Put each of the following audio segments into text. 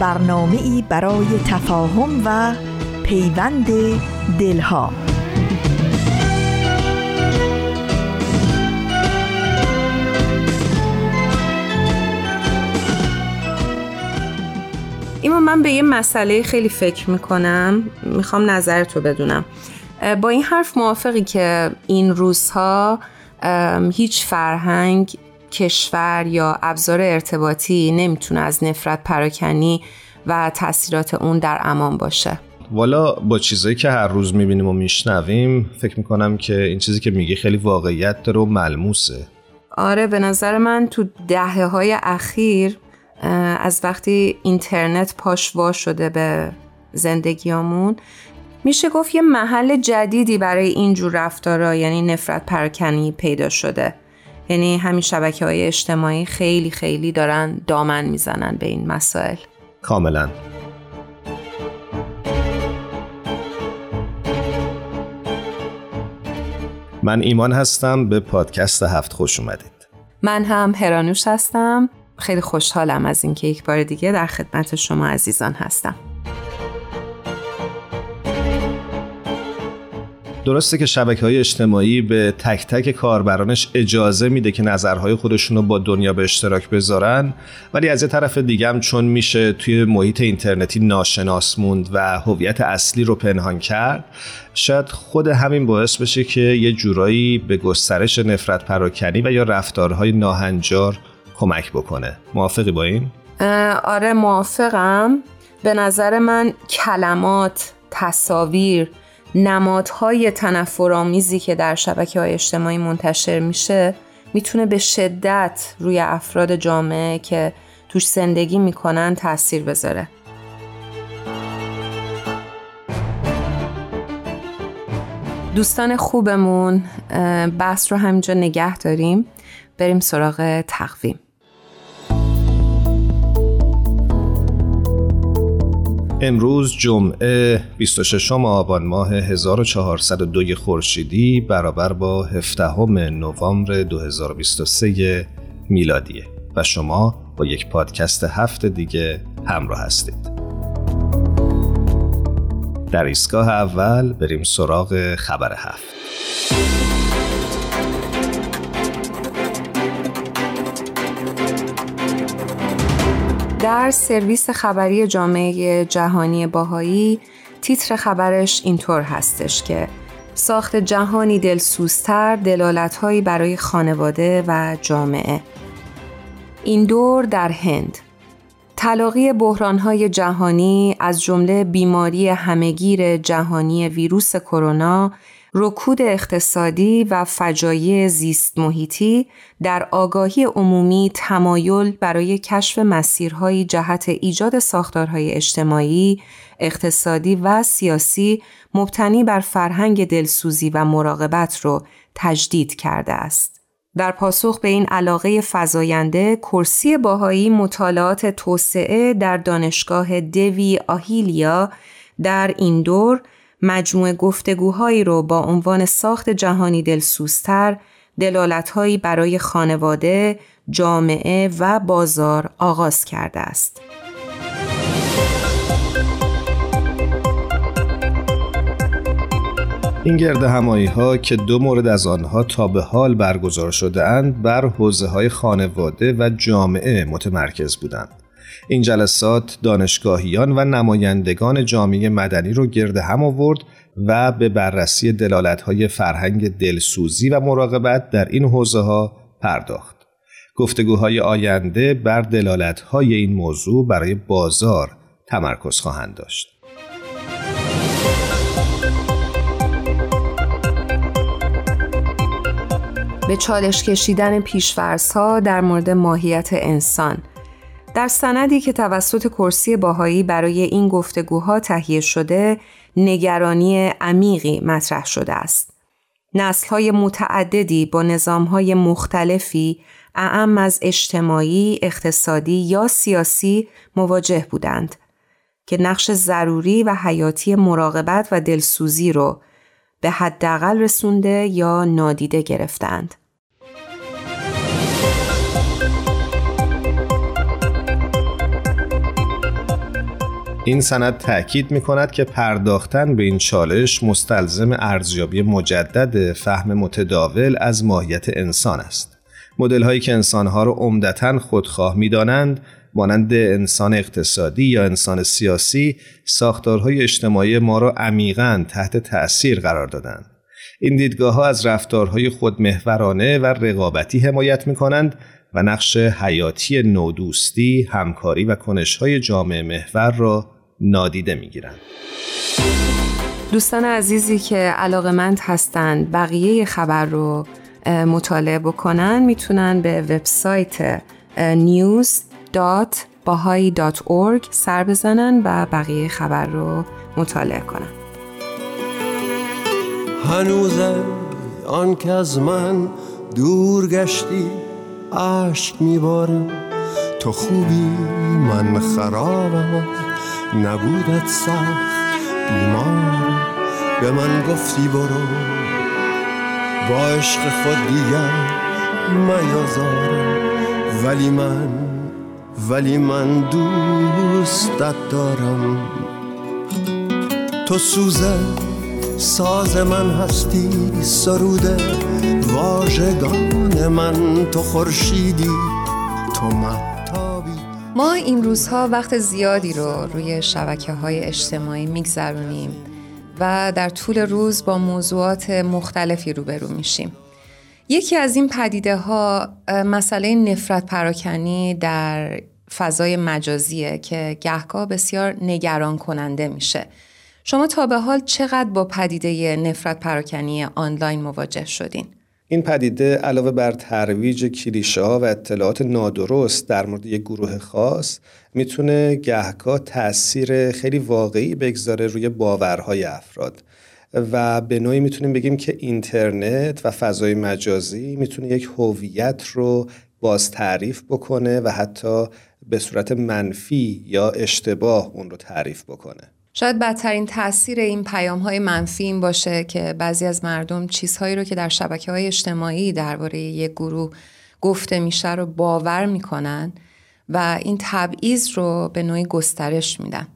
برنامه ای برای تفاهم و پیوند دلها. ایما من به یه مسئله خیلی فکر می‌کنم. می‌خوام نظرتو بدونم. با این حرف موافقی که این روزها هیچ فرهنگ کشور یا ابزار ارتباطی نمی‌تونه از نفرت پراکنی و تاثیرات اون در امان باشه. والا با چیزایی که هر روز می‌بینیم و میشنویم فکر می‌کنم که این چیزی که میگی خیلی واقعیت داره و ملموسه. آره به نظر من تو دهه های اخیر از وقتی اینترنت پاشوا شده به زندگیامون میشه گفت یه محل جدیدی برای اینجور رفتارا یعنی نفرت پراکنی پیدا شده. یعنی همین شبکه های اجتماعی خیلی خیلی دارن دامن می‌زنن به این مسائل. کاملا. من ایمان هستم به پادکست هفت خوش اومدید. من هم هرانوش هستم. خیلی خوشحالم از اینکه یک بار دیگه در خدمت شما عزیزان هستم. درسته که شبکه های اجتماعی به تک تک کاربرانش اجازه میده که نظرهای خودشون رو با دنیا به اشتراک بذارن ولی از یه طرف دیگه هم چون میشه توی محیط اینترنتی ناشناس موند و هویت اصلی رو پنهان کرد شاید خود همین باعث بشه که یه جورایی به گسترش نفرت پراکنی و یا رفتارهای ناهنجار کمک بکنه موافقی با این؟ آره موافقم به نظر من کلمات تصاویر نمادهای تنفرآمیزی که در شبکه های اجتماعی منتشر میشه می‌تونه به شدت روی افراد جامعه که توش زندگی می‌کنن تاثیر بذاره. دوستان خوبمون بحث رو همینجا نگه داریم. بریم سراغ تقویم. امروز جمعه 26 آبان ماه 1402 خورشیدی برابر با 17 نوامبر 2023 میلادیه و شما با یک پادکست هفته دیگه همراه هستید. در ایستگاه اول بریم سراغ خبر هفت. در سرویس خبری جامعه جهانی باهایی تیتر خبرش اینطور هستش که ساخت جهانی دلسوزتر دلالتهایی برای خانواده و جامعه. این دور در هند. تلاقی بحرانهای جهانی از جمله بیماری همهگیر جهانی ویروس کرونا رکود اقتصادی و فجایع زیست محیطی در آگاهی عمومی تمایل برای کشف مسیرهای جهت ایجاد ساختارهای اجتماعی، اقتصادی و سیاسی مبتنی بر فرهنگ دلسوزی و مراقبت را تجدید کرده است. در پاسخ به این علاقه فزاینده کرسی باهایی مطالعات توسعه در دانشگاه دوی آهیلیا در این دور مجموعه گفتگوهایی رو با عنوان ساخت جهانی دلسوزتر دلالتهایی برای خانواده، جامعه و بازار آغاز کرده است. این گرد همایی ها که دو مورد از آنها تا به حال برگزار شده اند بر حوزه های خانواده و جامعه متمرکز بودند. این جلسات دانشگاهیان و نمایندگان جامعه مدنی رو گرد هم آورد و به بررسی دلالت‌های فرهنگ دلسوزی و مراقبت در این حوزه ها پرداخت. گفتگوهای آینده بر دلالت‌های این موضوع برای بازار تمرکز خواهند داشت. به چالش کشیدن ها در مورد ماهیت انسان در سندی که توسط کرسی باهایی برای این گفتگوها تهیه شده نگرانی عمیقی مطرح شده است. های متعددی با های مختلفی اعم از اجتماعی، اقتصادی یا سیاسی مواجه بودند که نقش ضروری و حیاتی مراقبت و دلسوزی رو به حداقل رسونده یا نادیده گرفتند. این سند تأکید می کند که پرداختن به این چالش مستلزم ارزیابی مجدد فهم متداول از ماهیت انسان است. مدل هایی که انسان ها را عمدتا خودخواه می دانند مانند انسان اقتصادی یا انسان سیاسی ساختارهای اجتماعی ما را عمیقا تحت تأثیر قرار دادند. این دیدگاه ها از رفتارهای خودمحورانه و رقابتی حمایت می کنند و نقش حیاتی نودوستی، همکاری و کنشهای جامعه محور را نادیده می گیرند. دوستان عزیزی که علاقمند هستند بقیه خبر رو مطالعه بکنن می‌تونن به وبسایت news.bahai.org سر بزنن و بقیه خبر رو مطالعه کنن. هنوزم آن که از من دور گشتی عشق میبارم. تو خوبی من خرابم. نبودت سخت بیمار. به من گفتی برو با عشق خود دیگر میازارم ولی من ولی من دوستت دارم. تو سوزه ساز من هستی سروده واژگان من. تو خورشیدی تو محتابی ما این روزها وقت زیادی رو روی شبکه های اجتماعی میگذرونیم و در طول روز با موضوعات مختلفی روبرو میشیم یکی از این پدیده ها مسئله نفرت پراکنی در فضای مجازیه که گهگاه بسیار نگران کننده میشه شما تا به حال چقدر با پدیده نفرت پراکنی آنلاین مواجه شدین؟ این پدیده علاوه بر ترویج کلیشه ها و اطلاعات نادرست در مورد یک گروه خاص می‌تونه گهگاه تاثیر خیلی واقعی بگذاره روی باورهای افراد. و به نوعی می‌تونیم بگیم که اینترنت و فضای مجازی می‌تونه یک هویت رو باز تعریف بکنه و حتی به صورت منفی یا اشتباه اون رو تعریف بکنه. شاید بدترین تاثیر این پیام های منفی این باشه که بعضی از مردم چیزهایی رو که در شبکه های اجتماعی درباره یک گروه گفته میشه رو باور می‌کنن و این تبعیض رو به نوعی گسترش میدن.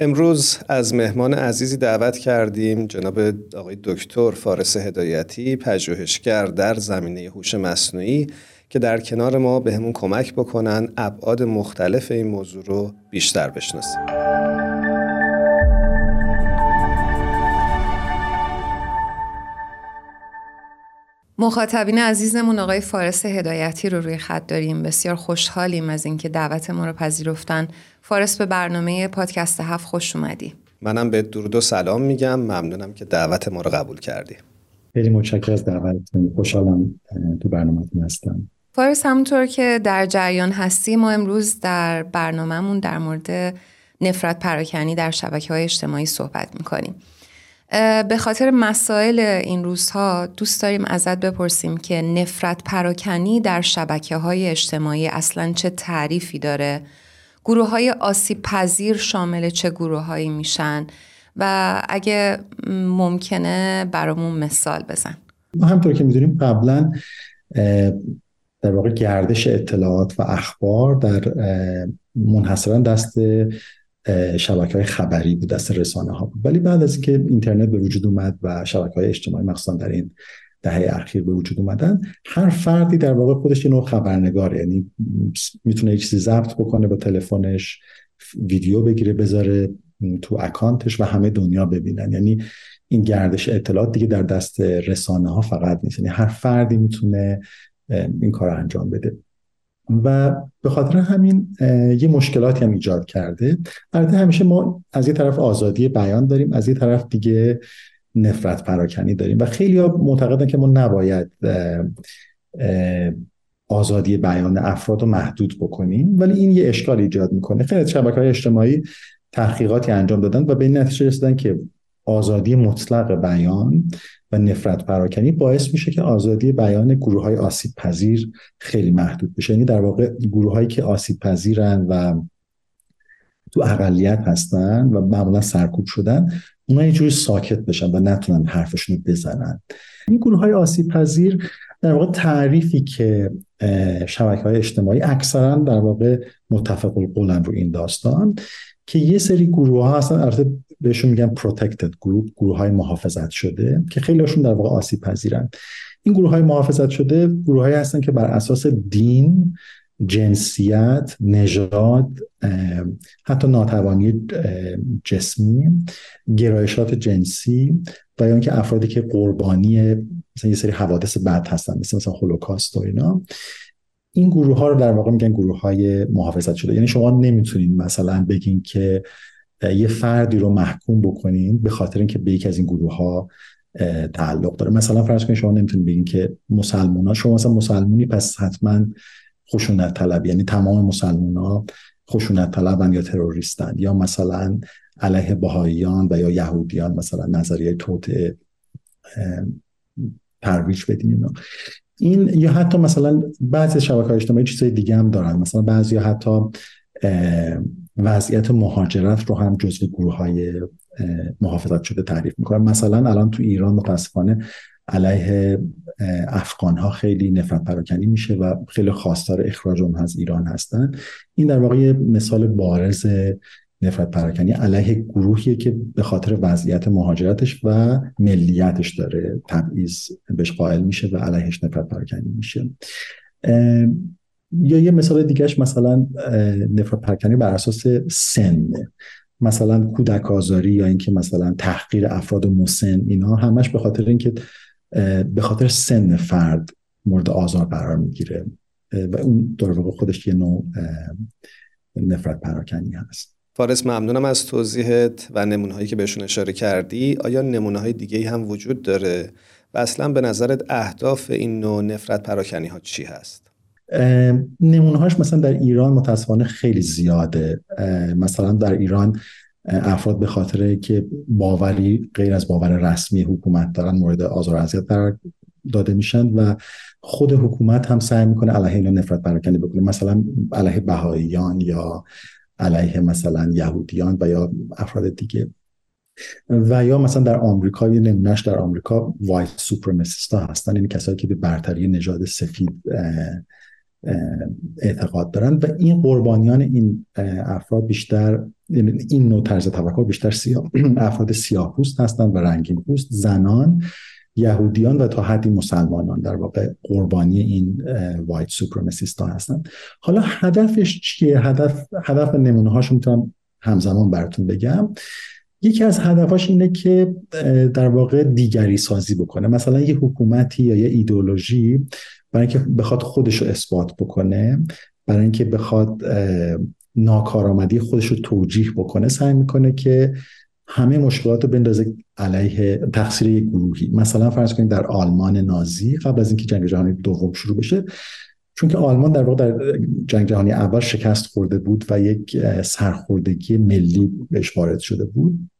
امروز از مهمان عزیزی دعوت کردیم جناب آقای دکتر فارس هدایتی پژوهشگر در زمینه هوش مصنوعی که در کنار ما به همون کمک بکنن ابعاد مختلف این موضوع رو بیشتر بشناسیم. مخاطبین عزیزمون آقای فارس هدایتی رو روی خط داریم. بسیار خوشحالیم از اینکه دعوت ما رو پذیرفتن. فارس به برنامه پادکست هفت خوش اومدی. منم به درود و سلام میگم. ممنونم که دعوت ما رو قبول کردی. خیلی متشکرم از دعوتتون. خوشحالم تو برنامهتون هستم. فارس همونطور که در جریان هستی ما امروز در برنامهمون در مورد نفرت پراکنی در شبکه های اجتماعی صحبت می‌کنیم. به خاطر مسائل این روزها دوست داریم ازت بپرسیم که نفرت پراکنی در شبکه های اجتماعی اصلا چه تعریفی داره؟ گروه های آسیب پذیر شامل چه گروه هایی میشن؟ و اگه ممکنه برامون مثال بزن. ما همطور که می‌دونیم قبلا در واقع گردش اطلاعات و اخبار در منحصرا دست شبکه های خبری بود دست رسانه ها بود. ولی بعد از اینکه اینترنت به وجود اومد و شبکه های اجتماعی مخصوصا در این دهه اخیر به وجود اومدن هر فردی در واقع خودش یه نوع خبرنگاره یعنی می‌تونه یه چیزی ضبط بکنه با تلفنش ویدیو بگیره بذاره تو اکانتش و همه دنیا ببینن. یعنی این گردش اطلاعات دیگه در دست رسانه ها فقط نیست. یعنی هر فردی می‌تونه این کار انجام بده. و به خاطر همین یه مشکلاتی هم ایجاد کرده. البته همیشه ما از یه طرف آزادی بیان داریم از یه طرف دیگه نفرت پراکنی داریم. و خیلی ها معتقدن که ما نباید آزادی بیان افراد رو محدود بکنیم. ولی این یه اشکال ایجاد می‌کنه. خیلی شبکه های اجتماعی تحقیقاتی انجام دادن و به این نتیجه رسیدن که آزادی مطلق بیان و نفرت پراکنی باعث میشه که آزادی بیان گروه های آسیب پذیر خیلی محدود بشه. یعنی در واقع گروه هایی که آسیب پذیرن و تو اقلیت هستن و معمولا سرکوب شدن اونا یه جوری ساکت بشن و نتونن حرفشون رو بزنن. این گروه های آسیب پذیر در واقع تعریفی که شبکه های اجتماعی اکثرا در واقع متفق القولن رو این داستان که یه سری گروه ها هستن. البته بهشون میگن protected گروه گروه های محافظت شده که خیلیشون در واقع آسیب پذیرن. این گروه های محافظت شده گروه هایی هستن که بر اساس دین جنسیت نژاد حتی ناتوانی جسمی گرایشات جنسی و یا اینکه افرادی که قربانی مثلا یه سری حوادث بد هستن مثل مثلا هولوکاست و اینا. این گروه ها رو در واقع میگن گروه های محافظت شده. یعنی شما نمی‌تونین مثلا بگین که یه فردی رو محکوم بکنین به خاطر اینکه به یکی از این گروه ها تعلق داره. مثلا فرض کنید شما نمی‌تونید بگین که مسلمان ها شما مثلا مسلمونی پس حتما خشونت طلب. یعنی تمام مسلمان ها خشونت طلبن یا تروریستن یا مثلا علیه بهاییان و یا یهودیان مثلا نظریه توت ترویج بدین اینا. این یا حتی مثلا بعضی شبکه های اجتماعی چیزای دیگه هم دارن. مثلا بعضی حتی وضعیت مهاجرت رو هم جزو گروه های محافظت شده تعریف می‌کنن. مثلا الان تو ایران متاسفانه علیه افغان ها خیلی نفرت پراکنی میشه و خیلی خواستار اخراج اونها از ایران هستن. این در واقع مثال بارز نفرت پراکنی علیه گروهیه که به خاطر وضعیت مهاجرتش و ملیتش داره تبعیض بهش قائل میشه و علیهش نفرت پراکنی میشه. یا یه مثال دیگهش مثلا نفرت پراکنی بر اساس سن. مثلا کودک آزاری یا اینکه مثلا تحقیر افراد مسن اینا همش به خاطر اینکه به خاطر سن فرد مورد آزار قرار می‌گیره. و اون در واقع خودش یه نوع نفرت پراکنی هست. فارس ممنونم از توضیحت و نمونه که بهشون اشاره کردی. آیا نمونه های دیگه هم وجود داره؟ و اصلا به نظرت اهداف این نوع نفرت پراکنی ها چی هست؟ نمونه هاش مثلا در ایران متاسفانه خیلی زیاده. مثلا در ایران افراد به خاطر که باوری غیر از باور رسمی حکومت دارن مورد آزار اذیت قرار داده میشن و خود حکومت هم سعی می‌کنه علیه اینا نفرت پراکنی بکنه. مثلا علیه بهاییان یا علیه مثلا یهودیان و یا افراد دیگه. و یا مثلا در آمریکا یه نمونهش در آمریکا وایت سوپرمسیستا هستن. یعنی کسایی که به برتری نژاد سفید اعتقاد دارن. و این قربانیان این افراد بیشتر یعنی این نوع طرز تفکر بیشتر سیاه افراد سیاه پوست هستن و رنگین پوست زنان یهودیان و تا حدی مسلمانان در واقع قربانی این وایت سوپرمسیست ها هستن حالا هدفش چیه؟ هدف هدف نمونه هاشو می‌تونم همزمان براتون بگم. یکی از هدفاش اینه که در واقع دیگری سازی بکنه. مثلا یه حکومتی یا یه ایدولوژی برای اینکه بخواد خودش رو اثبات بکنه برای اینکه بخواد ناکارآمدی خودش رو توجیه بکنه سعی می‌کنه که همه مشکلات رو بندازه علیه تقصیر یک گروهی. مثلا فرض کنید در آلمان نازی قبل از اینکه جنگ جهانی دوم شروع بشه چون که آلمان در واقع در جنگ جهانی اول شکست خورده بود و یک سرخوردگی ملی بهش وارد شده بود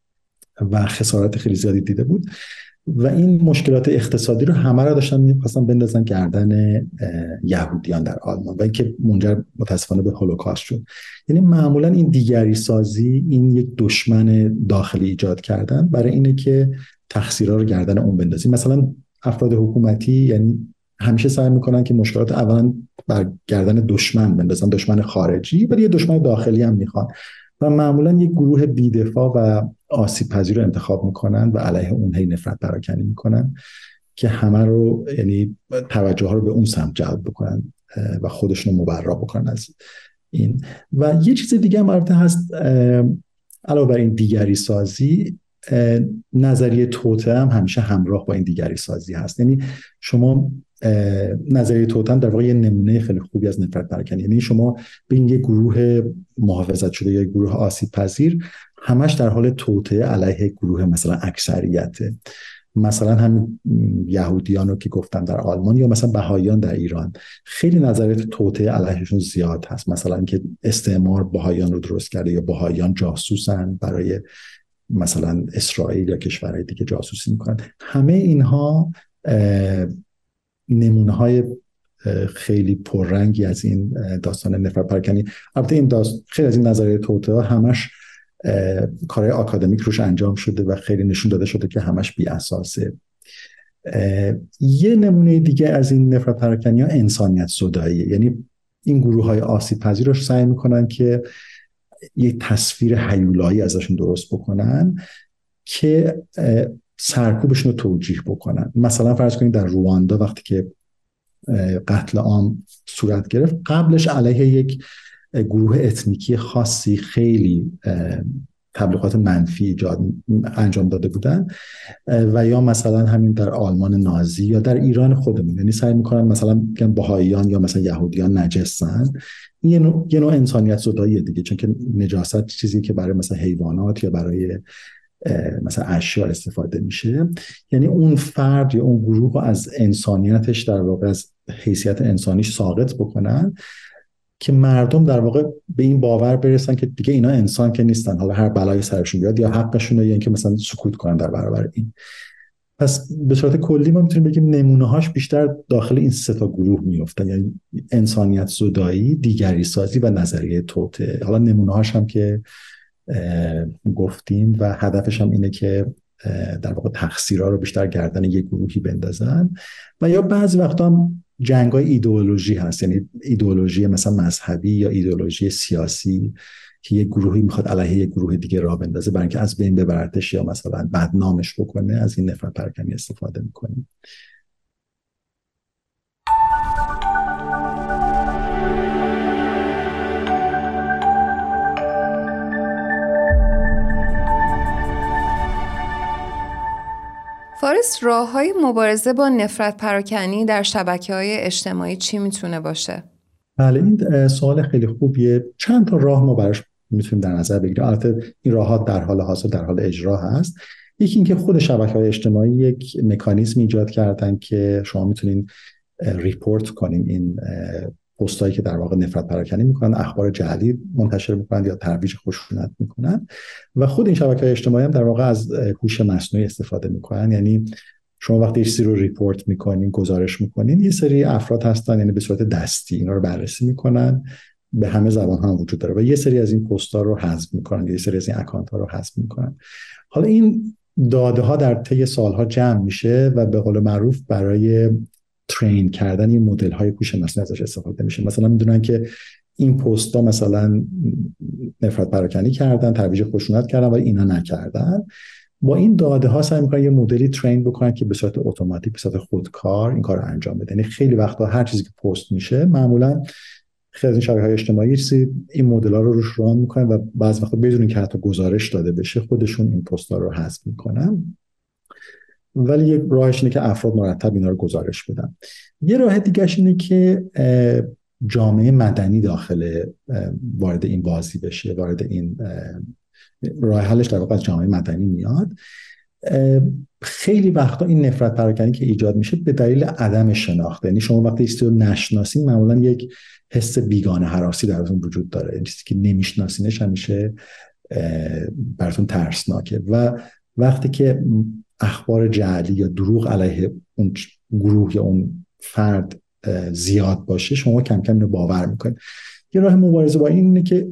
و خسارت خیلی زیادی دیده بود. و این مشکلات اقتصادی رو همه را داشتن می‌خواستن بندازن گردن یهودیان در آلمان و اینکه منجر متاسفانه به هولوکاست شد. یعنی معمولا این دیگری سازی این یک دشمن داخلی ایجاد کردن برای اینه که تقصیرها رو گردن اون بندازی مثلا افراد حکومتی یعنی همیشه سعی می‌کنن که مشکلات اولا بر گردن دشمن بندازن دشمن خارجی ولی یه دشمن داخلی هم می‌خوان. و معمولا یک گروه بیدفاع و آسیب پذیر رو انتخاب می‌کنن و علیه اون هی نفرت پراکنی می‌کنن که همه رو یعنی توجه ها رو به اون سمت جلب بکنن و خودشون رو مبرا بکنن از این. و یه چیز دیگه هم هست علاوه بر این دیگری سازی نظریه توته هم همیشه همراه با این دیگری سازی هست. یعنی شما نظریه توتن در واقع یه نمونه خیلی خوبی از نفرت پراکنی. یعنی شما به این یه گروه محافظت شده یا گروه آسیب پذیر همش در حال توطعه علیه گروه مثلا اکثریته مثلا همین یهودیان رو که گفتم در آلمان یا مثلا بهاییان در ایران. خیلی نظریات توطعه علیهشون زیاد هست. مثلا که استعمار بهاییان رو درست کرده یا بهاییان جاسوسن برای مثلا اسرائیل یا کشورهای دیگه جاسوسی می‌کنن. همه اینها نمونه های خیلی پررنگی از این داستان نفرت پرکنی. البته این داست... خیلی از این نظریه توطعه همش کارهای آکادمیک روش انجام شده و خیلی نشون داده شده که همش بی اساسه. یه نمونه دیگه از این نفرت پراکنی ها انسانیت صداییه یعنی این گروه های آسیب رو سعی می‌کنن که یه تصویر حیولایی ازشون درست بکنن که سرکوبشون رو توجیه بکنن. مثلا فرض کنید در رواندا وقتی که قتل عام صورت گرفت قبلش علیه یک گروه اتنیکی خاصی خیلی تبلیغات منفی ایجاد انجام داده بودن و یا مثلا همین در آلمان نازی یا در ایران خودمون. یعنی سعی می‌کنن مثلا میگن بهاییان یا مثلا یهودیان نجسن یه نوع, یه انسانیت زداییه دیگه چون که نجاست چیزی که برای مثلا حیوانات یا برای مثلا اشیا استفاده میشه. یعنی اون فرد یا اون گروه رو از انسانیتش در واقع از حیثیت انسانیش ساقط بکنن. که مردم در واقع به این باور برسن که دیگه اینا انسان که نیستن. حالا هر بلای سرشون بیاد یا حقشون یا اینکه مثلا سکوت کنن در برابر این. پس به صورت کلی ما می‌تونیم بگیم نمونه هاش بیشتر داخل این سه تا گروه میفتن یعنی انسانیت زدایی دیگری سازی و نظریه توته حالا نمونه هاش هم که گفتیم و هدفش هم اینه که در واقع تقصیرها رو بیشتر گردن یک گروهی بندازن. و یا بعضی وقتا هم جنگ های ایدئولوژی هست. یعنی ایدئولوژی مثلا مذهبی یا ایدئولوژی سیاسی که یک گروهی می‌خواد علیه یک گروه دیگه را بندازه برای اینکه از بین ببرتش یا مثلا بدنامش بکنه از این نفرت پرکنی استفاده می‌کنیم. فارس راه های مبارزه با نفرت پراکنی در شبکه های اجتماعی چی می‌تونه باشه؟ بله این سوال خیلی خوبیه. چند تا راه ما براش می‌تونیم در نظر بگیریم؟ البته این راهات در حال حاضر در حال اجرا هست. یکی اینکه خود شبکه های اجتماعی یک مکانیزم ایجاد کردن که شما می‌تونین ریپورت کنیم این پستایی که در واقع نفرت پراکنی می‌کنن اخبار جعلی منتشر می‌کنن یا ترویج خشونت می‌کنن. و خود این شبکه اجتماعی هم در واقع از هوش مصنوعی استفاده می‌کنن. یعنی شما وقتی چیزی رو report می‌کنین گزارش می‌کنین یه سری افراد هستن یعنی به صورت دستی اینا رو بررسی می‌کنن. به همه زبان ها وجود داره. و یه سری از این پست رو حذف می‌کنن یه سری از این اکانت ها رو حذف می‌کنن. حالا این داده ها در طی سالها جمع میشه و به قول معروف برای train کردن این مدل های هوش مصنوعی ازش استفاده میشه. مثلا می‌دونن که این پست ها مثلا نفرت پراکنی کردن ترویج خشونت کردن و اینا نکردن. با این داده ها سعی می‌کنن یه مدلی ترین بکنن که به صورت اتوماتیک به صورت خودکار این کار رو انجام بده. یعنی خیلی وقتا هر چیزی که پست میشه معمولا خیلی از این شبکه های اجتماعی این مدل ها رو روش ران می‌کنن و بعضی وقتا بدون که حتی گزارش داده بشه خودشون این پست ها رو حذف می‌کنن. ولی یک راهش اینه که افراد مرتب اینا رو گزارش بدن. یه راه دیگه اینه که جامعه مدنی داخل وارد این بازی بشه وارد این راه حلش در واقع از جامعه مدنی میاد. خیلی وقتا این نفرت پراکنی که ایجاد میشه به دلیل عدم شناخته یعنی شما وقتی چیزی رو نشناسین معمولا یک حس بیگانه حراسی درتون وجود داره. چیزی که نمیشناسینش همیشه براتون ترسناکه. و وقتی که اخبار جعلی یا دروغ علیه اون گروه یا اون فرد زیاد باشه شما کم کم رو باور می‌کنید. یه راه مبارزه با این اینه که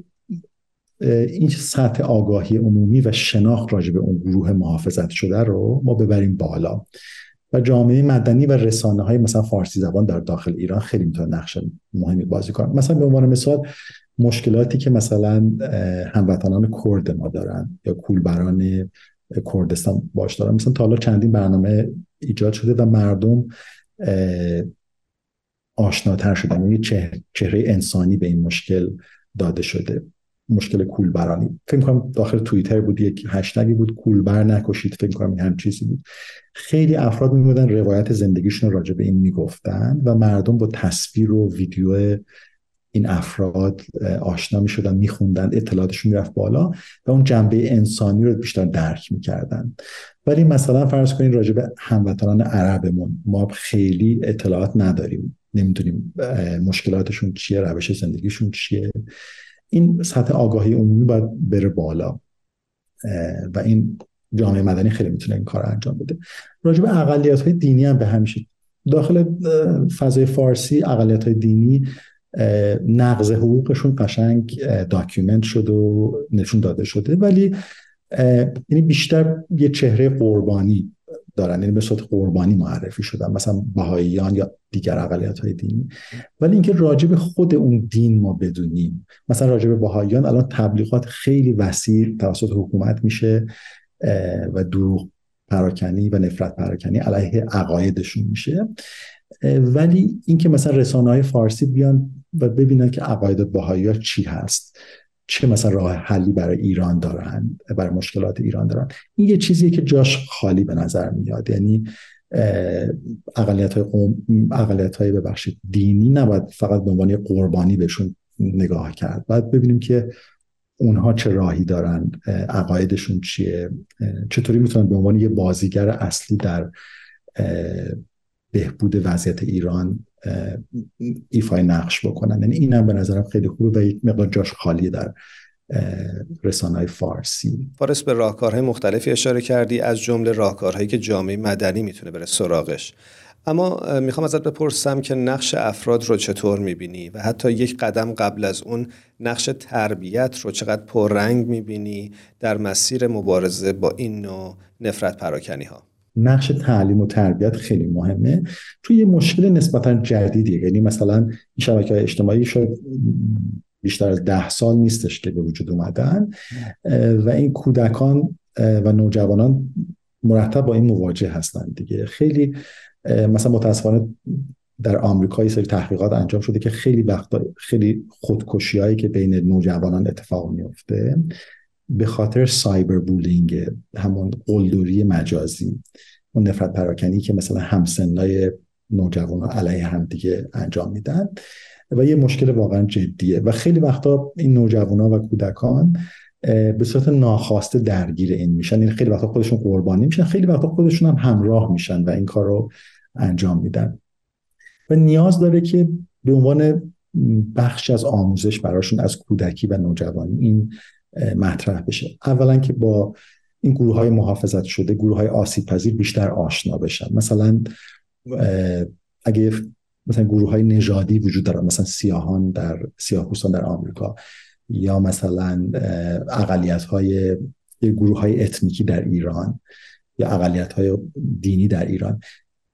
این سطح آگاهی عمومی و شناخت راجع به اون گروه محافظت شده رو ما ببریم بالا. و جامعه مدنی و رسانه های مثلا فارسی زبان در داخل ایران خیلی می‌تونه نقش مهمی بازی کنن مثلا به عنوان مثال مشکلاتی که مثلا هموطنان کرد ما دارن یا کولبران کردستان باش دارن مثلا تا حالا چندین برنامه ایجاد شده و مردم آشناتر شدن. یعنی چهره انسانی به این مشکل داده شده. مشکل کولبرانی. فکر کنم داخل توییتر بود یک هشتگی بود. کولبر نکشید. فکر کنم این هم چیزی بود. خیلی افراد میبودن روایت زندگیشون راجع به این می‌گفتن و مردم با تصویر و ویدیو این افراد آشنا می شدن می خوندن اطلاعاتشون می‌رفت بالا و اون جنبه انسانی رو بیشتر درک می‌کردن. ولی مثلا فرض کنید راجع به هموطنان عربمون ما خیلی اطلاعات نداریم. نمی‌دونیم مشکلاتشون چیه روش زندگیشون چیه. این سطح آگاهی عمومی باید بره بالا. و این جامعه مدنی خیلی می‌تونه این کار انجام بده. راجع به اقلیت های دینی هم به همیشه داخل فضای فارسی اقلیت های دینی نقض حقوقشون قشنگ document شده و نشون داده شده. ولی یعنی بیشتر یه چهره قربانی دارن. یعنی به صورت قربانی معرفی شدن. مثلا بهاییان یا دیگر اقلیت های دینی. ولی اینکه راجب خود اون دین ما بدونیم. مثلا راجب بهاییان الان تبلیغات خیلی وسیع توسط حکومت میشه و دروغ پراکنی و نفرت پراکنی علیه عقایدشون میشه. ولی اینکه مثلا رسانه های فارسی بیان و ببینن که عقاید بهایی چی هست. چه مثلا راه حلی برای ایران دارن برای مشکلات ایران دارن. این یه چیزیه که جاش خالی به نظر میاد. یعنی اقلیت قوم، اقلیت های ببخشید دینی نباید فقط به عنوان قربانی بهشون نگاه کرد. باید ببینیم که اونها چه راهی دارن عقایدشون چیه چطوری می‌تونن به عنوان یه بازیگر اصلی در بهبود وضعیت ایران ایفای نقش بکنن. یعنی اینم به نظرم خیلی خوبه و یک مقدار جاش خالی در رسانه های فارسی. فارس به راهکارهای مختلفی اشاره کردی از جمله راهکارهایی که جامعه مدنی می‌تونه بره سراغش. اما می‌خوام ازت بپرسم که نقش افراد رو چطور می‌بینی و حتی یک قدم قبل از اون نقش تربیت رو چقدر پررنگ می‌بینی در مسیر مبارزه با این نوع نفرت پراکنی ها نقش تعلیم و تربیت خیلی مهمه. توی یه مشکل نسبتا جدیدیه. یعنی مثلا این شبکه اجتماعی شاید بیشتر از ده سال نیستش که به وجود اومدن. و این کودکان و نوجوانان مرتب با این مواجه هستن دیگه. خیلی مثلا متاسفانه در آمریکا سری تحقیقات انجام شده که خیلی وقتا خیلی خودکشی هایی که بین نوجوانان اتفاق میفته به خاطر سایبر بولینگ همون قلدری مجازی اون نفرت پراکنی که مثلا همسنای نوجوان علیه هم دیگه انجام میدن و یه مشکل واقعا جدیه. و خیلی وقتا این نوجوان و کودکان به صورت ناخواسته درگیر این میشن. این یعنی خیلی وقتا خودشون قربانی میشن خیلی وقتا خودشون هم همراه میشن و این کار رو انجام میدن. و نیاز داره که به عنوان بخش از آموزش براشون از کودکی و نوجوانی این مطرح بشه. اولا که با این گروه های محافظت شده گروه های آسیب پذیر بیشتر آشنا بشن. مثلا اگه مثلا گروه های نژادی وجود دارن مثلا سیاهان در سیاه در آمریکا یا مثلا اقلیت های گروه های اتنیکی در ایران یا اقلیت های دینی در ایران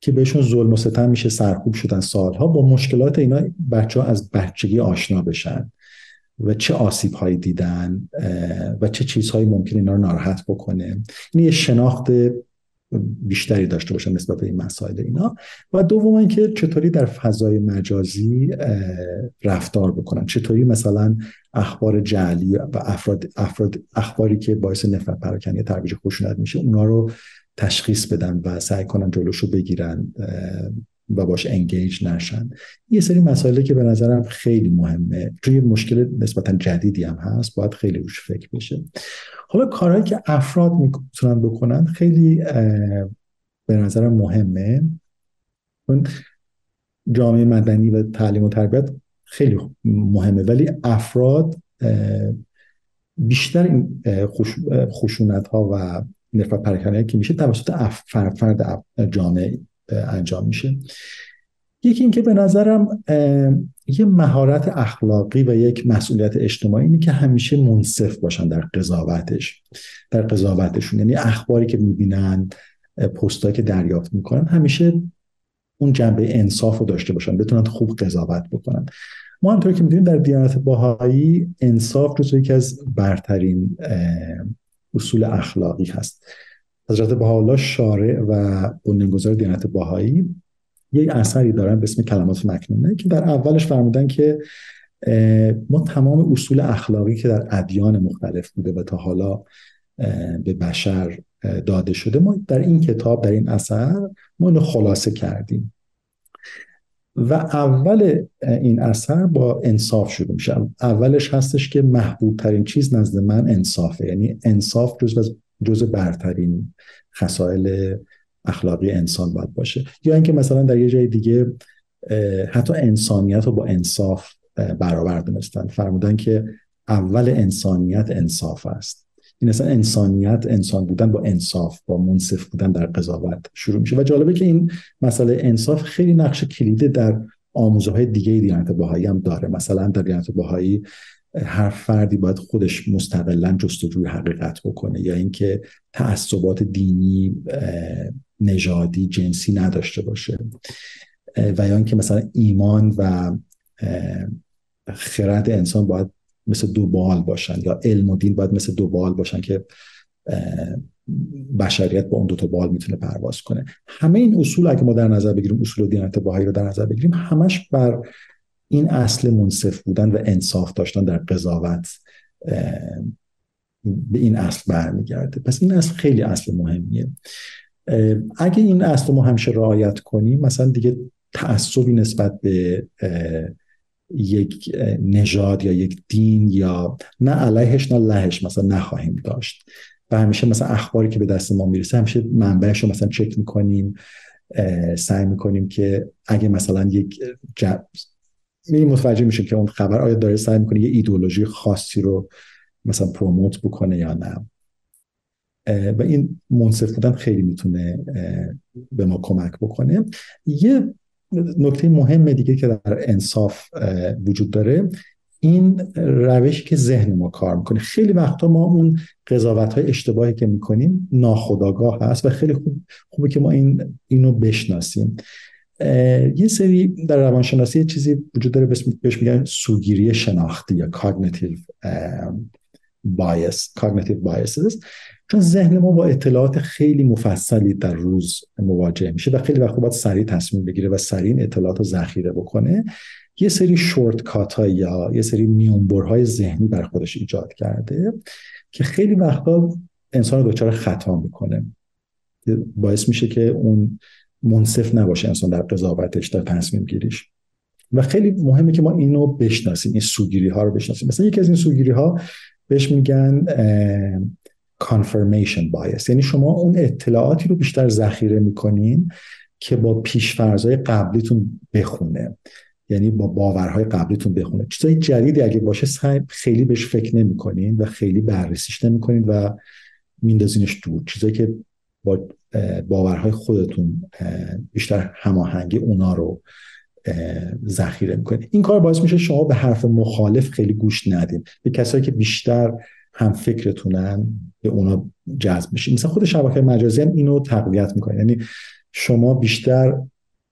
که بهشون ظلم و ستم میشه سرکوب شدن سالها با مشکلات اینا بچه ها از بچگی آشنا بشن. و چه آسیب هایی دیدن و چه چیزهایی ممکن اینا رو ناراحت بکنه. این یه شناخت بیشتری داشته باشن نسبت به این مسائل اینا. و دوم که چطوری در فضای مجازی رفتار بکنن. چطوری مثلا اخبار جعلی و افراد, افراد اخباری که باعث نفرت پراکنی ترویج خشونت میشه اونا رو تشخیص بدن و سعی کنن جلوشو بگیرن. و باش انگیج نشن. یه سری مسائلی که به نظرم خیلی مهمه. توی مشکل نسبتا جدیدی هم هست باید خیلی روش فکر بشه. حالا کارهایی که افراد می‌تونن بکنن خیلی به نظرم مهمه. جامعه مدنی و تعلیم و تربیت خیلی مهمه ولی افراد بیشتر این خشونت ها و نفرت پراکنی که میشه توسط فرد جامعه انجام میشه. یکی اینکه به نظرم یه مهارت اخلاقی و یک مسئولیت اجتماعی اینه که همیشه منصف باشن در قضاوتش در قضاوتشون. یعنی اخباری که می‌بینن پستایی که دریافت می‌کنن همیشه اون جنبه انصاف رو داشته باشن بتونن خوب قضاوت بکنن. ما همطور که می‌دونیم در دیانت باهایی انصاف جزو یکی از برترین اصول اخلاقی هست. حضرت بهاءالله شارع و بنیانگذار دیانت باهایی یک اثری دارن به اسم کلمات مکنونه که در اولش فرمودن که ما تمام اصول اخلاقی که در ادیان مختلف بوده و تا حالا به بشر داده شده ما در این کتاب در این اثر ما اینو خلاصه کردیم. و اول این اثر با انصاف شروع میشه. اولش هستش که محبوب ترین چیز نزد من انصافه یعنی انصاف جز جز برترین خصائل اخلاقی انسان باید باشه. یا اینکه مثلا در یه جای دیگه حتی انسانیت رو با انصاف برابر دونستن. فرمودن که اول انسانیت انصاف است. این اصلا انسانیت انسان بودن با انصاف با منصف بودن در قضاوت شروع میشه. و جالبه که این مسئله انصاف خیلی نقش کلیده در آموزه های دیگه دیانت بهایی هم داره. مثلا در دیانت بهایی هر فردی باید خودش مستقلا جستجوی حقیقت بکنه یا اینکه تعصبات دینی نژادی جنسی نداشته باشه. و یا اینکه مثلا ایمان و خرد انسان باید مثل دو بال باشن یا علم و دین باید مثل دو بال باشن که بشریت با اون دو تا بال می‌تونه پرواز کنه. همه این اصول اگه ما در نظر بگیریم اصول دینت باهایی رو در نظر بگیریم همش بر این اصل منصف بودن و انصاف داشتن در قضاوت به این اصل برمیگرده. پس این اصل خیلی اصل مهمیه. اگه این اصل ما همیشه رعایت کنیم مثلا دیگه تعصبی نسبت به یک نژاد یا یک دین یا نه علیهش نه لهش مثلا نخواهیم داشت. و همیشه مثلا اخباری که به دست ما می‌رسه همیشه منبعش رو مثلا چک می‌کنیم سعی می‌کنیم که اگه مثلا یک می متوجه میشیم که اون خبر آیا داره سعی می‌کنه یه ایدولوژی خاصی رو مثلا پروموت بکنه یا نه. و این منصف بودن خیلی می‌تونه به ما کمک بکنه. یه نکته مهم دیگه که در انصاف وجود داره این روشی که ذهن ما کار می‌کنه. خیلی وقتا ما اون قضاوت های اشتباهی که می‌کنیم ناخداگاه هست و خیلی خوب خوبه که ما این اینو بشناسیم. یه سری در روانشناسی چیزی وجود داره بهش میگن سوگیری شناختی یا cognitive bias cognitive biases. چون ذهن ما با اطلاعات خیلی مفصلی در روز مواجه میشه و خیلی وقت باید سریع تصمیم بگیره و سریع اطلاعات رو ذخیره بکنه. یه سری شورت کات های یا یه سری میونبرهای ذهنی بر خودش ایجاد کرده که خیلی وقتا انسان رو دچار خطا می‌کنه. باعث میشه که اون منصف نباشه انسان در قضاوتش در تصمیم گیریش. و خیلی مهمه که ما اینو بشناسیم این سوگیری ها رو بشناسیم. مثلا یکی از این سوگیری ها بهش میگن confirmation bias. یعنی شما اون اطلاعاتی رو بیشتر ذخیره می‌کنین که با پیشفرزهای قبلیتون بخونه. یعنی با باورهای قبلیتون بخونه. چیزای جدیدی اگه باشه خیلی بهش فکر نمی‌کنین و خیلی بررسیش نمی‌کنین و میندازینش دور. چیزایی که با باورهای خودتون بیشتر هماهنگی اونا رو ذخیره می‌کنید. این کار باعث میشه شما به حرف مخالف خیلی گوش ندین به کسایی که بیشتر هم فکرتونن به اونا جذب میشین مثلا خود شبکه مجازی هم اینو تقویت می‌کنه. یعنی شما بیشتر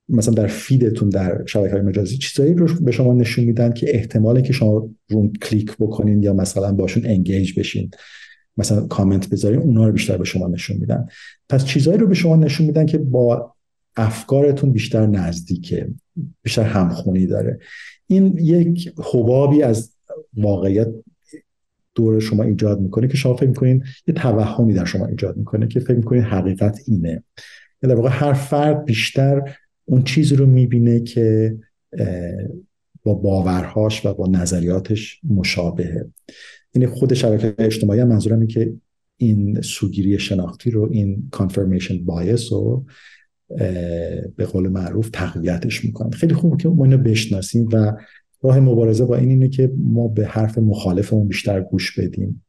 مثلا در فیدتون در شبکه های مجازی چیزایی رو به شما نشون میدن که احتماله که شما رو کلیک بکنین یا مثلا باشون انگیج بشین. مثلا کامنت بذارین اونا رو بیشتر به شما نشون میدن. پس چیزایی رو به شما نشون میدن که با افکارتون بیشتر نزدیکه بیشتر همخونی داره. این یک حبابی از واقعیت دور شما ایجاد می‌کنه که شما فکر می‌کنین یه توهمی در شما ایجاد می‌کنه که فکر می‌کنین حقیقت اینه. در واقع هر فرد بیشتر اون چیزی رو می‌بینه که با باورهاش و با نظریاتش مشابهه. یعنی خود شبکه اجتماعی هم منظورم اینه که این سوگیری شناختی رو این کانفرمیشن بایس رو به قول معروف تقویتش می‌کنن. خیلی خوبه که ما اینو بشناسیم و راه مبارزه با این اینه که ما به حرف مخالفمون بیشتر گوش بدیم.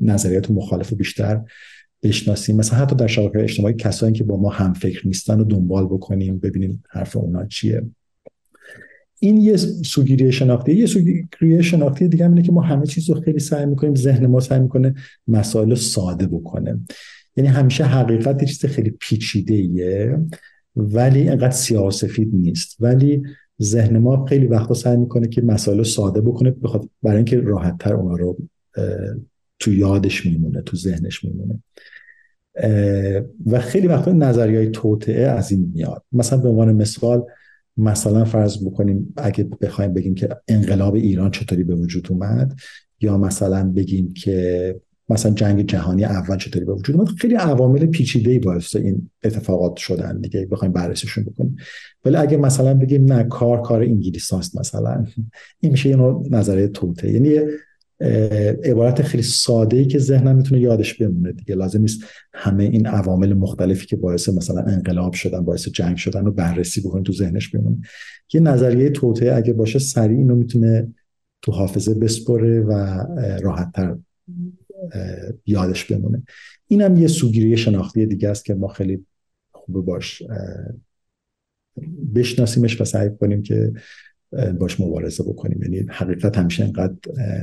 نظریات مخالف بیشتر بشناسیم. مثلا حتی در شبکه اجتماعی کسایی که با ما هم فکر نیستن رو دنبال بکنیم ببینیم حرف اونا چیه. این یه سوگیری شناختی یه سوگیری شناختی دیگه اینه که ما همه چیز رو خیلی سعی می‌کنیم ذهن ما سعی می‌کنه مسائل ساده بکنه. یعنی همیشه حقیقت چیز خیلی پیچیده ایه ولی انقدر سیاسفید نیست. ولی ذهن ما خیلی وقتا سعی می‌کنه که مسائل ساده بکنه بخواد برای اینکه راحت تر اونا رو تو یادش میمونه تو ذهنش میمونه. و خیلی وقتا نظریه های توطعه از این میاد. مثلا به عنوان مثال مثلا فرض بکنیم اگه بخوایم بگیم که انقلاب ایران چطوری به وجود اومد یا مثلا بگیم که مثلا جنگ جهانی اول چطوری به وجود اومد خیلی عوامل پیچیده ای باعث این اتفاقات شدن دیگه بخوایم بررسیشون بکنیم. ولی اگه مثلا بگیم نه کار کار انگلیس هاست مثلا این میشه یه نوع نظریه توته. یعنی عبارت خیلی ساده ای که ذهنم می‌تونه یادش بمونه دیگه. لازم نیست همه این عوامل مختلفی که باعث مثلا انقلاب شدن باعث جنگ شدن رو بررسی بکنه تو ذهنش بمونه. یه نظریه توته اگه باشه سریع اینو می‌تونه تو حافظه بسپره و راحتتر یادش بمونه. اینم یه سوگیری شناختی دیگه است که ما خیلی خوبه باش بشناسیمش و سعی کنیم که باش مبارزه بکنیم. یعنی حقیقت همیشه اینقدر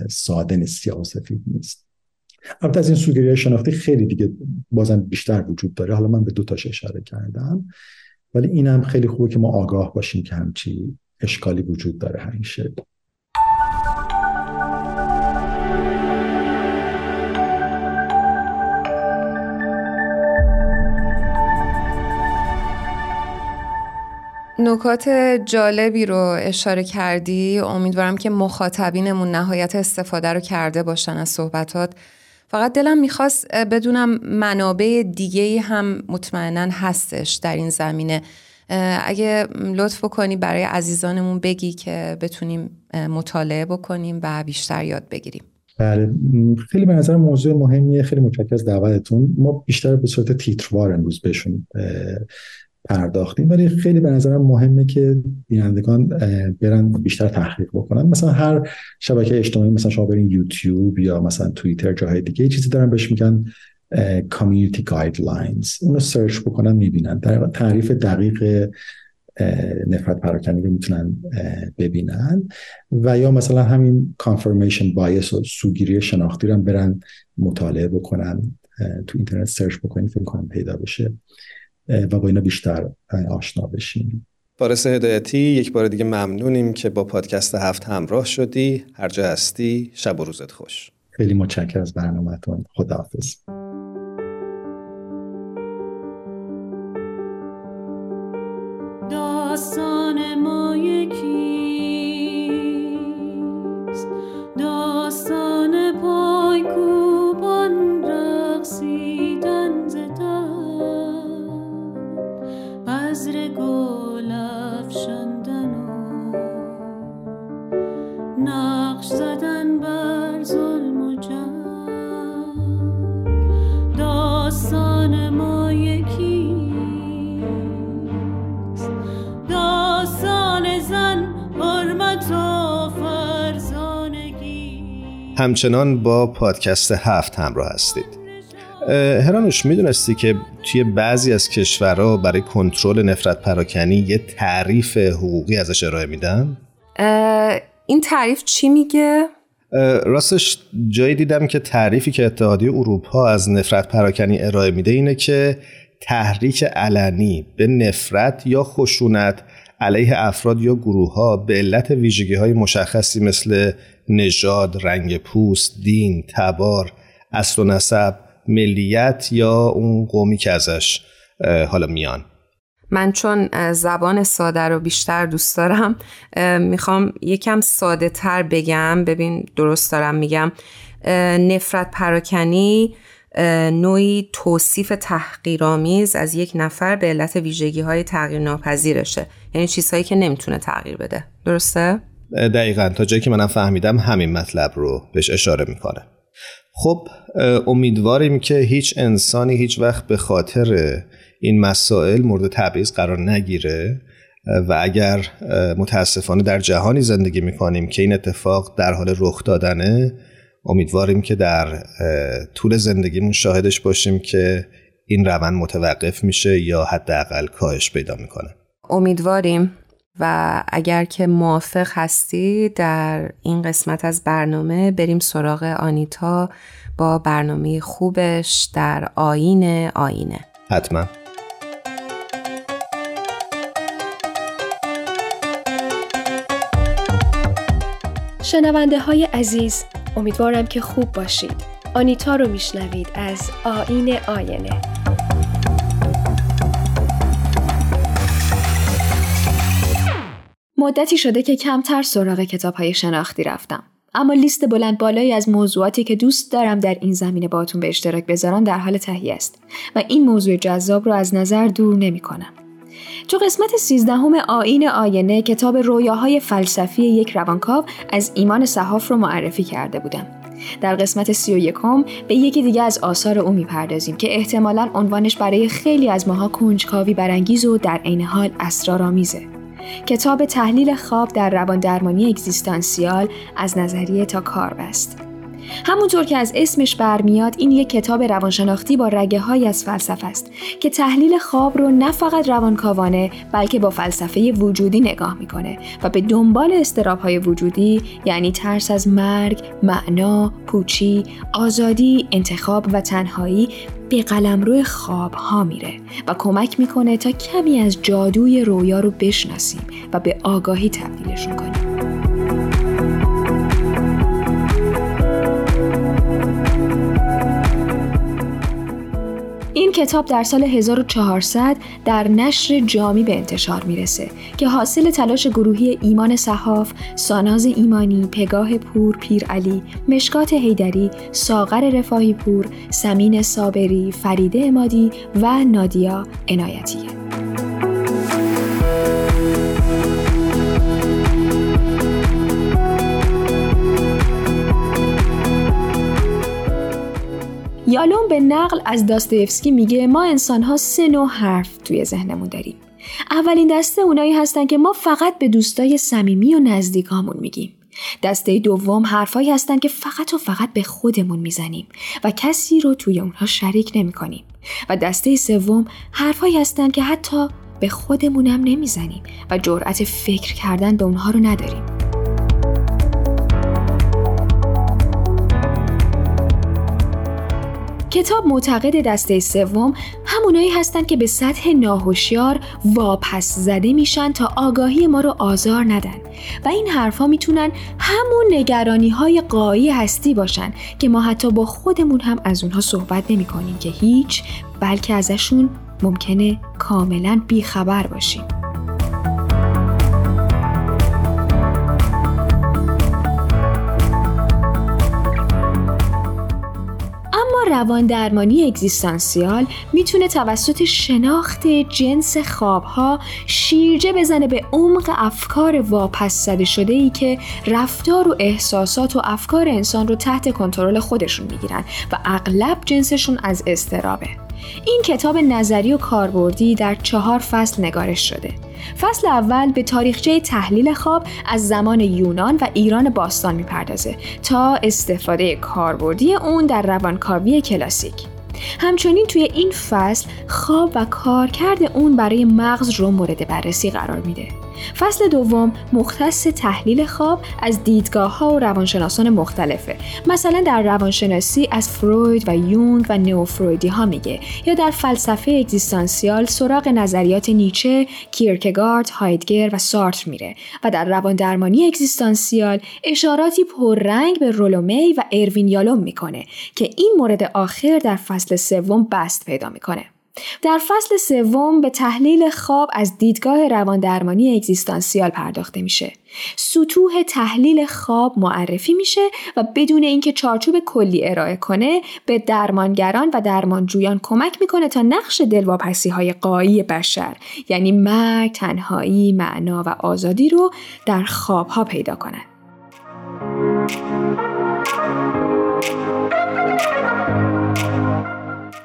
ساده نیست یا سفید نیست. البته از این سوگیری شناختی خیلی دیگه بازم بیشتر وجود داره. حالا من به دو تاش اشاره کردم. ولی اینم خیلی خوبه که ما آگاه باشیم که همچی اشکالی وجود داره همیشه. نکات جالبی رو اشاره کردی. امیدوارم که مخاطبینمون نهایت استفاده رو کرده باشن از صحبتات. فقط دلم می‌خواست بدونم منابع دیگه هم مطمئنا هستش در این زمینه. اگه لطف کنی برای عزیزانمون بگی که بتونیم مطالعه بکنیم و بیشتر یاد بگیریم. بله. خیلی به نظر موضوع مهمیه. خیلی متشکرم از دعوتتون. ما بیشتر به صورت تیتروار امروز بهشون پرداختیم. ولی خیلی به نظرم مهمه که بینندگان برن بیشتر تحقیق بکنن. مثلا هر شبکه اجتماعی مثلا شما برین یوتیوب یا مثلا توییتر جاهای دیگه چیزی دارن بهش میگن community guidelines اونو search بکنن می‌بینن. در تعریف دقیق نفرت پراکنی رو می‌تونن ببینن. و یا مثلا همین confirmation bias و سوگیری شناختی رو برن مطالعه بکنن. تو اینترنت سرچ بکنید فکر کنم پیدا بشه. و با اینا بیشتر آشنا بشیم. بارس هدایتی یک بار دیگه ممنونیم که با پادکست هفت همراه شدی. هر جا هستی شب و روزت خوش. خیلی متشکرم از برنامهتون. خداحافظ. همچنان با پادکست هفت همراه هستید هرانوش می‌دونستی که توی بعضی از کشورها برای کنترل نفرت پراکنی یه تعریف حقوقی ازش ارائه میدن؟ این تعریف چی میگه؟ راستش جایی دیدم که تعریفی که اتحادیه اروپا از نفرت پراکنی ارائه میده اینه که تحریک علنی به نفرت یا خشونت علیه افراد یا گروه ها به علت ویژگی های مشخصی مثل نژاد، رنگ پوست، دین، تبار، اصل و نسب، ملیت یا اون قومی که ازش حالا میان. من چون زبان ساده رو بیشتر دوست دارم می‌خوام یکم ساده تر بگم. ببین درست دارم میگم. نفرت پراکنی نوعی توصیف تحقیرآمیز از یک نفر به علت ویژگی های تغییر ناپذیرشه یعنی چیزهایی که نمی‌تونه تغییر بده. درسته؟ دقیقا. تا جایی که منم فهمیدم همین مطلب رو بهش اشاره می‌کنه. خب امیدواریم که هیچ انسانی هیچ وقت به خاطر این مسائل مورد تبعیض قرار نگیره و اگر متاسفانه در جهانی زندگی می‌کنیم که این اتفاق در حال رخ دادنه امیدواریم که در طول زندگیمون شاهدش باشیم که این روند متوقف میشه یا حداقل کاهش پیدا می‌کنه. امیدواریم. و اگر که موافق هستی در این قسمت از برنامه بریم سراغ آنیتا با برنامه خوبش در آین آینه. حتما. شنونده های عزیز امیدوارم که خوب باشید. آنیتا رو میشنوید از آین آینه. مدتی شده که کمتر سراغ کتاب های شناختی رفتم. اما لیست بلند بالایی از موضوعاتی که دوست دارم در این زمینه باتون به اشتراک بذارم در حال تهیه است و این موضوع جذاب رو از نظر دور نمی کنم. تو قسمت سیزدهم آین آینه کتاب رویاهای فلسفی یک روانکاو از ایمان صحاف رو معرفی کرده بودم. در قسمت سی و یکم به یکی دیگه از آثار او می‌پردازیم که احتمالا عنوانش برای خیلی از ماها کنجکاوی برانگیز و در عین حال اسرارآمیزه. کتاب تحلیل خواب در روان درمانی اگزیستانسیال از نظریه تا کار بست. همونطور که از اسمش برمیاد این یک کتاب روانشناختی با رگه های از فلسفه است که تحلیل خواب رو نه فقط روانکاوانه بلکه با فلسفه وجودی نگاه می‌کنه و به دنبال استراب های وجودی یعنی ترس از مرگ، معنا، پوچی، آزادی، انتخاب و تنهایی به قلمرو خواب ها میره و کمک می‌کنه تا کمی از جادوی رویا رو بشناسیم و به آگاهی تبدیلشون کنیم. کتاب در سال 1400 در نشر جامی به انتشار می‌رسه که حاصل تلاش گروهی ایمان صحاف، ساناز ایمانی، پگاه پور پیرعلی، مشکات هیدری، ساغر رفاهی پور، سمین صابری، فریده امادی و نادیا عنایتیه. یالوم به نقل از داستایفسکی میگه ما انسانها سه نوع حرف توی ذهنمون داریم. اولین دسته اونایی هستن که ما فقط به دوستای صمیمی و نزدیکامون میگیم. دسته دوم حرفایی هستن که فقط و فقط به خودمون می‌زنیم و کسی رو توی اونها شریک نمی کنیم. و دسته سوم حرفایی هستن که حتی به خودمونم نمی‌زنیم و جرأت فکر کردن به اونها رو نداریم. کتاب معتقد دسته سوم همونایی هستند که به سطح ناهوشیار واپس زده میشن تا آگاهی ما رو آزار ندن و این حرفها می‌تونن همون نگرانی های قایی هستی باشن که ما حتی با خودمون هم از اونها صحبت نمی کنیم که هیچ بلکه ازشون ممکنه کاملا بیخبر باشیم. روان درمانی اگزیستانسیال می‌تونه توسط شناخت جنس خوابها شیرجه بزنه به عمق افکار واپس زده شده ای که رفتار و احساسات و افکار انسان رو تحت کنترل خودشون می‌گیرن و اغلب جنسشون از استرابه. این کتاب نظری و کاربردی در چهار فصل نگارش شده. فصل اول به تاریخچه تحلیل خواب از زمان یونان و ایران باستان می‌پردازه تا استفاده کاربردی اون در روانکاوی کلاسیک. همچنین توی این فصل خواب و کارکرد اون برای مغز رو مورد بررسی قرار میده. فصل دوم مختص تحلیل خواب از دیدگاه ها و روانشناسان مختلفه. مثلا در روانشناسی از فروید و یونگ و نئوفرویدی ها میگه یا در فلسفه اگزیستانسیال سراغ نظریات نیچه، کیرکگارد، هایدگر و سارتر میره و در روان درمانی اگزیستانسیال اشاراتی پررنگ به رولومی و اروین یالوم می‌کنه که این مورد آخر در فصل سوم بست پیدا می‌کنه. در فصل سوم به تحلیل خواب از دیدگاه رواندرمانی اگزیستانسیال پرداخته میشه. سطوح تحلیل خواب معرفی میشه و بدون اینکه چارچوب کلی ارائه کنه به درمانگران و درمانجویان کمک می‌کنه تا نقش دلواپسی های قایی بشر یعنی مرگ، تنهایی، معنا و آزادی رو در خواب ها پیدا کنند.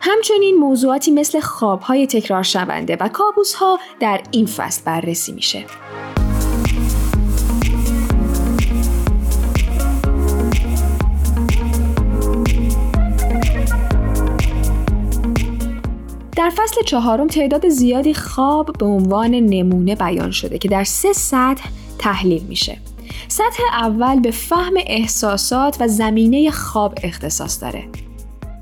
همچنین موضوعاتی مثل خوابهای تکرار شونده و کابوسها در این فصل بررسی میشه. در فصل چهارم تعداد زیادی خواب به عنوان نمونه بیان شده که در سه سطح تحلیل میشه. سطح اول به فهم احساسات و زمینه خواب اختصاص داره.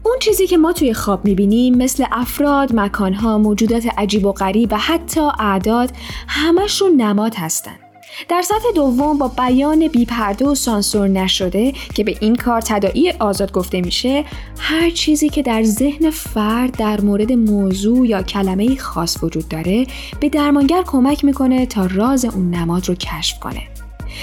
اون چیزی که ما توی خواب می‌بینیم مثل افراد، مکانها، موجودات عجیب و غریب و حتی اعداد همشون نماد هستن. در سطح دوم با بیان بیپرده و سانسور نشده که به این کار تدائی آزاد گفته میشه هر چیزی که در ذهن فرد در مورد موضوع یا کلمه خاص وجود داره به درمانگر کمک می‌کنه تا راز اون نماد رو کشف کنه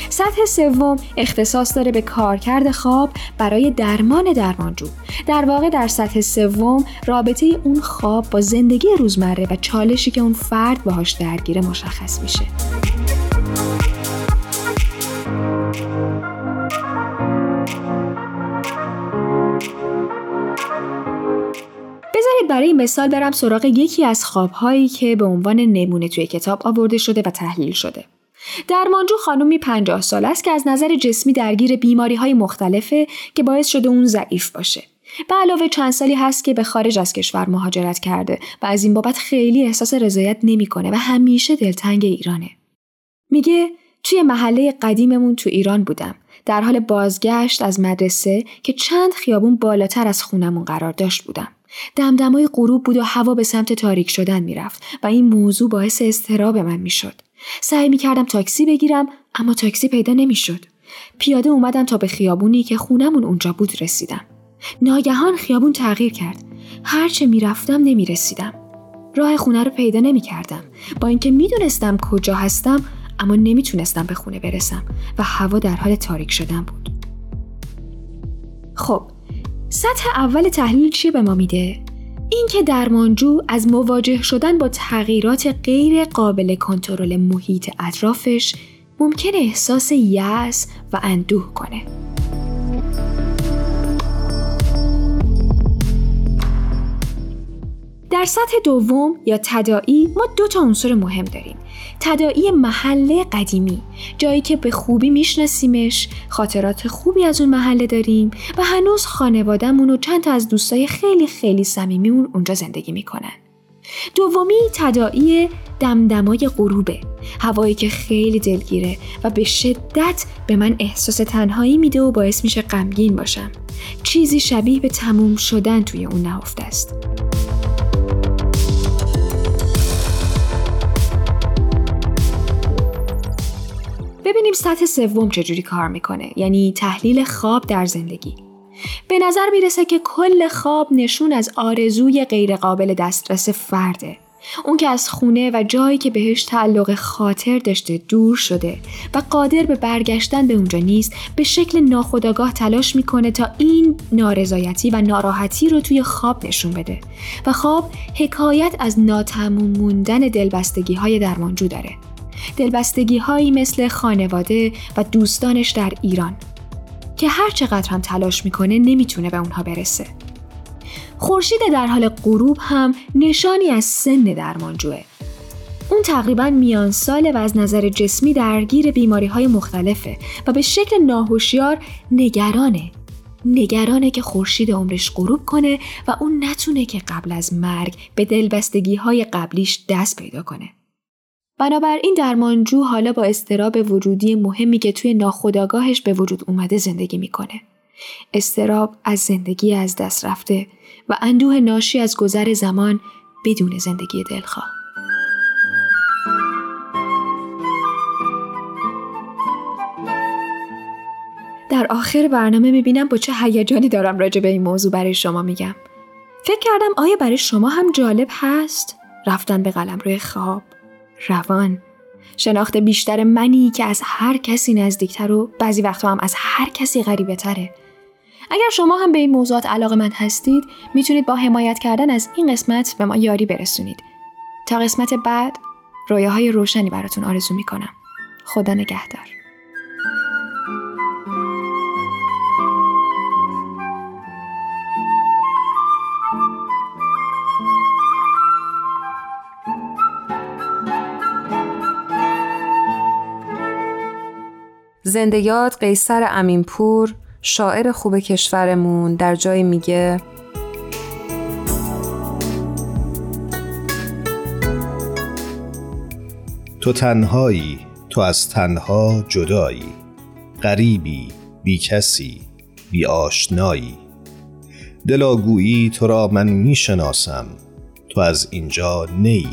سطح سوم اختصاص داره به کارکرد خواب برای درمان درمانجو. در واقع در سطح سوم رابطه اون خواب با زندگی روزمره و چالشی که اون فرد باهاش درگیره مشخص میشه. برای مثال برم سراغ یکی از خوابهایی که به عنوان نمونه توی کتاب آورده شده و تحلیل شده. درمانجو خانومی پنجاه سال است که از نظر جسمی درگیر بیماری های مختلفه که باعث شده اون ضعیف باشه. به علاوه چند سالی هست که به خارج از کشور مهاجرت کرده و از این بابت خیلی احساس رضایت نمی‌کنه و همیشه دلتنگ ایرانه. میگه توی محله قدیممون تو ایران بودم. در حال بازگشت از مدرسه که چند خیابون بالاتر از خونمون قرار داشت بودم. دمدمای غروب بود و هوا به سمت تاریک شدن می‌رفت و این موضوع باعث استراب من می‌شد. سعی می کردم تاکسی بگیرم اما تاکسی پیدا نمی‌شد. پیاده اومدم تا به خیابونی که خونمون اونجا بود رسیدم. ناگهان خیابون تغییر کرد. هرچه می‌رفتم نمی‌رسیدم. راه خونه رو پیدا نمی کردم. با اینکه می‌دونستم کجا هستم اما نمی‌تونستم به خونه برسم و هوا در حال تاریک شدن بود. خب سطح اول تحلیل چی به ما میده؟ اینکه درمانجو از مواجه شدن با تغییرات غیر قابل کنترل محیط اطرافش ممکن احساس یأس و اندوه کنه. در سطح دوم یا تدائی ما دو تا عنصر مهم داریم. تدائی محله قدیمی جایی که به خوبی میشناسیمش خاطرات خوبی از اون محله داریم و هنوز خانوادهمون و چند تا از دوستای خیلی خیلی صمیمیمون اونجا زندگی می‌کنن. دومی تدائی دمدمای غروبه هوایی که خیلی دلگیره و به شدت به من احساس تنهایی میده و باعث میشه غمگین باشم. چیزی شبیه به تموم شدن توی اون نهفته است. ببینیم سطح سوم چجوری کار می‌کنه. یعنی تحلیل خواب در زندگی. به نظر می‌رسه که کل خواب نشون از آرزوی غیرقابل دسترس فرده. اون که از خونه و جایی که بهش تعلق خاطر داشته دور شده و قادر به برگشتن به اونجا نیست به شکل ناخودآگاه تلاش می‌کنه تا این نارضایتی و ناراحتی رو توی خواب نشون بده. و خواب حکایت از ناتموم موندن دلبستگی های درمانجو داره. دلبستگی هایی مثل خانواده و دوستانش در ایران که هر چقدر هم تلاش می‌کنه نمی‌تونه به اونها برسه. خورشید در حال غروب هم نشانی از سن درمانجوه. اون تقریبا میان ساله و از نظر جسمی درگیر بیماری های مختلفه و به شکل ناهوشیار نگرانه. نگرانه که خورشید عمرش غروب کنه و اون نتونه که قبل از مرگ به دلبستگی های قبلیش دست پیدا کنه. بنابراین درمانجو حالا با استراب وجودی مهمی که توی ناخودآگاهش به وجود اومده زندگی می‌کنه. استراب از زندگی از دست رفته و اندوه ناشی از گذر زمان بدون زندگی دلخواه. در آخر برنامه می‌بینم با چه هیجانی دارم راجع به این موضوع برای شما میگم. فکر کردم آیا برای شما هم جالب هست رفتن به قلم روی خواب روان شناخت بیشتر منی که از هر کسی نزدیکتر و بعضی وقتا هم از هر کسی غریبه تره. اگر شما هم به این موضوعات علاقه من هستید می‌تونید با حمایت کردن از این قسمت به ما یاری برسونید. تا قسمت بعد رویاهای روشنی براتون آرزو می‌کنم. خدا نگهدار. زنده یاد قیصر امینپور شاعر خوب کشورمون در جای میگه تو تنهایی تو از تنها جدایی غریبی بی کسی بی آشنایی. دلاگویی تو را من می‌شناسم تو از اینجا نی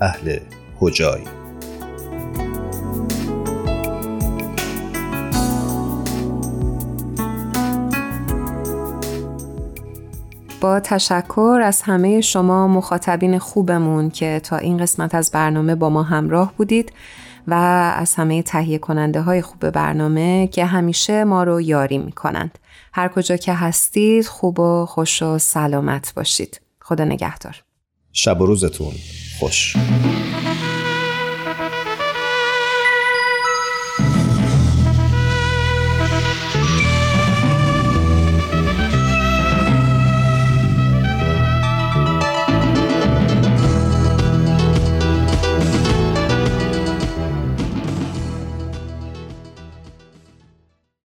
اهل کجایی؟ با تشکر از همه شما مخاطبین خوبمون که تا این قسمت از برنامه با ما همراه بودید و از همه تهیه کننده های خوب برنامه که همیشه ما رو یاری می‌کنند. هر کجا که هستید خوب و خوش و سلامت باشید. خدا نگهدار. شب و روزتون خوش.